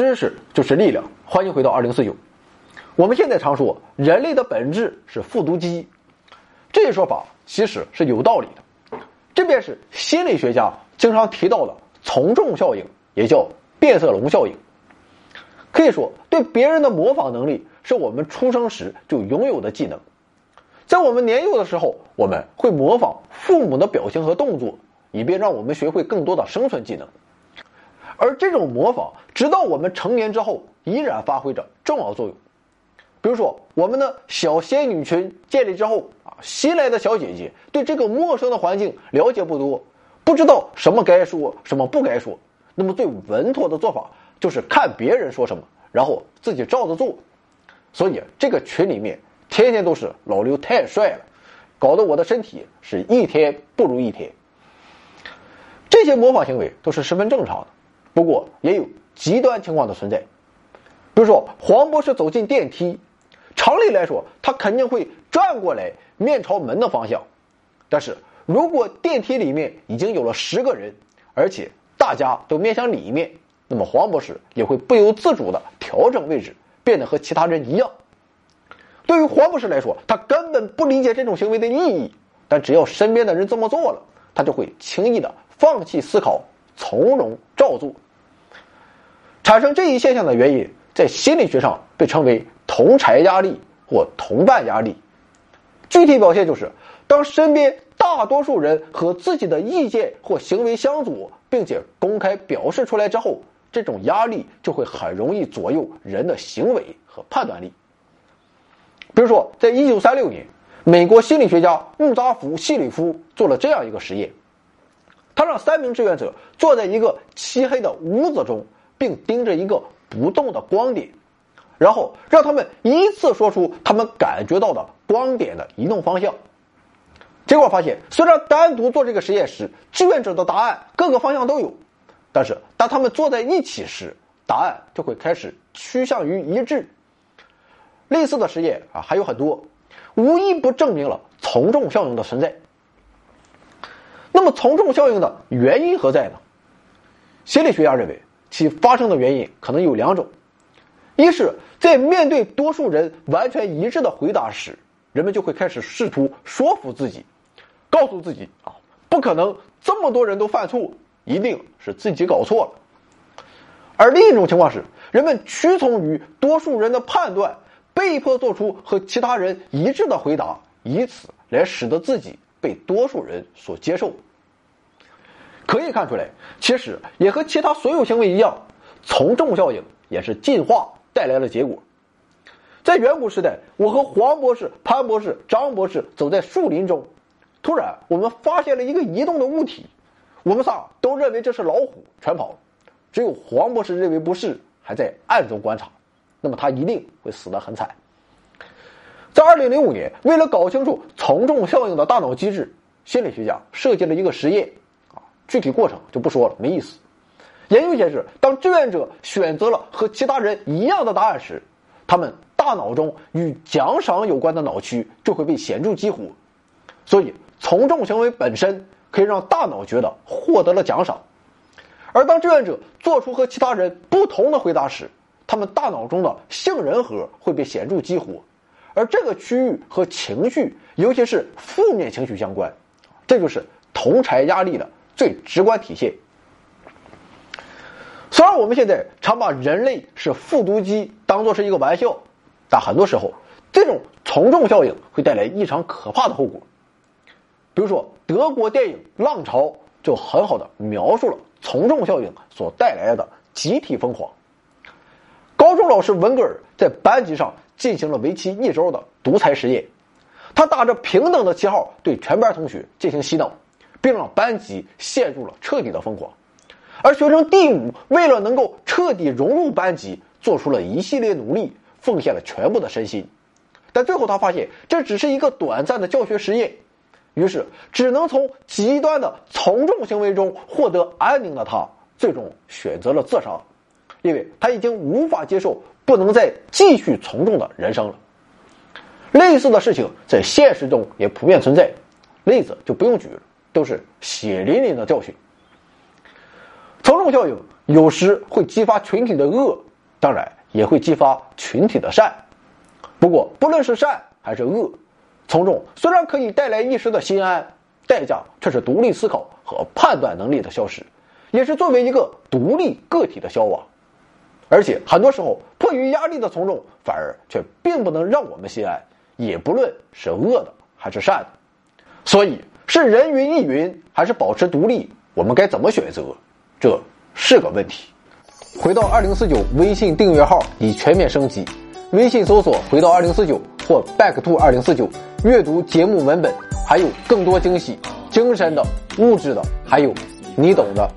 知识就是力量。欢迎回到二零四九。我们现在常说人类的本质是复读机，这一说法其实是有道理的。这便是心理学家经常提到的从众效应，也叫变色龙效应。可以说，对别人的模仿能力是我们出生时就拥有的技能。在我们年幼的时候，我们会模仿父母的表情和动作，以便让我们学会更多的生存技能。而这种模仿，直到我们成年之后，依然发挥着重要作用。比如说，我们的小仙女群建立之后啊，新来的小姐姐对这个陌生的环境了解不多，不知道什么该说，什么不该说。那么最稳妥的做法就是看别人说什么，然后自己照着做。所以这个群里面天天都是老刘太帅了，搞得我的身体是一天不如一天。这些模仿行为都是十分正常的，不过也有极端情况的存在。比如说，黄博士走进电梯。常理来说，他肯定会转过来，面朝门的方向。但是如果电梯里面已经有了十个人，而且大家都面向里面，那么黄博士也会不由自主的调整位置，变得和其他人一样。对于黄博士来说，他根本不理解这种行为的意义，但只要身边的人这么做了，他就会轻易的放弃思考，从容照做。产生这一现象的原因，在心理学上被称为。同柴压力或同伴压力，具体表现就是，当身边大多数人和自己的意见或行为相左，并且公开表示出来之后，这种压力就会很容易左右人的行为和判断力。比如说，在一九三六年，美国心理学家穆扎福·希里夫做了这样一个实验，他让三名志愿者坐在一个漆黑的屋子中，并盯着一个不动的光点。然后让他们依次说出他们感觉到的光点的移动方向。结果发现，虽然单独做这个实验时，志愿者的答案各个方向都有，但是当他们坐在一起时，答案就会开始趋向于一致。类似的实验啊还有很多，无一不证明了从众效应的存在。从众效应的原因何在呢？心理学家认为，其发生的原因可能有两种。一是，在面对多数人完全一致的回答时，人们就会开始试图说服自己，告诉自己啊，不可能这么多人都犯错，一定是自己搞错了。而另一种情况是，人们屈从于多数人的判断，被迫做出和其他人一致的回答，以此来使得自己被多数人所接受。可以看出来，其实也和其他所有行为一样，从众效应也是进化。带来了结果。在远古时代，我和黄博士、潘博士、张博士走在树林中，突然我们发现了一个移动的物体，我们仨都认为这是老虎，全跑了。只有黄博士认为不是，还在暗中观察。那么他一定会死得很惨。在二零零五年，为了搞清楚从众效应的大脑机制，心理学家设计了一个实验，具体过程就不说了，没意思。研究显示，当志愿者选择了和其他人一样的答案时，他们大脑中与奖赏有关的脑区就会被显著激活。所以，从众行为本身可以让大脑觉得获得了奖赏。而当志愿者做出和其他人不同的回答时，他们大脑中的杏仁核会被显著激活，而这个区域和情绪，尤其是负面情绪相关。这就是同柴压力的最直观体现。虽然我们现在常把人类是复读机当做是一个玩笑，但很多时候，这种从众效应会带来异常可怕的后果。比如说，德国电影《浪潮》就很好的描述了从众效应所带来的集体疯狂。高中老师文格尔在班级上进行了为期一周的独裁实验，他打着平等的旗号对全班同学进行洗脑，并让班级陷入了彻底的疯狂。而学生第五为了能够彻底融入班级，做出了一系列努力，奉献了全部的身心，但最后他发现这只是一个短暂的教学实验，于是只能从极端的从众行为中获得安宁的他，最终选择了自杀，因为他已经无法接受不能再继续从众的人生了。类似的事情在现实中也普遍存在，例子就不用举了，都是血淋淋的教训。从众效应有时会激发群体的恶，当然也会激发群体的善。不过，不论是善还是恶，从众虽然可以带来一时的心安，代价却是独立思考和判断能力的消失，也是作为一个独立个体的消亡。而且很多时候，迫于压力的从众，反而却并不能让我们心安，也不论是恶的还是善的。所以，是人云亦云，还是保持独立？我们该怎么选择？这是个问题。回到二零四九，微信订阅号已全面升级。微信搜索“回到二零四九”或 “back to 二零四九”，阅读节目文本，还有更多惊喜，精神的、物质的，还有你懂的。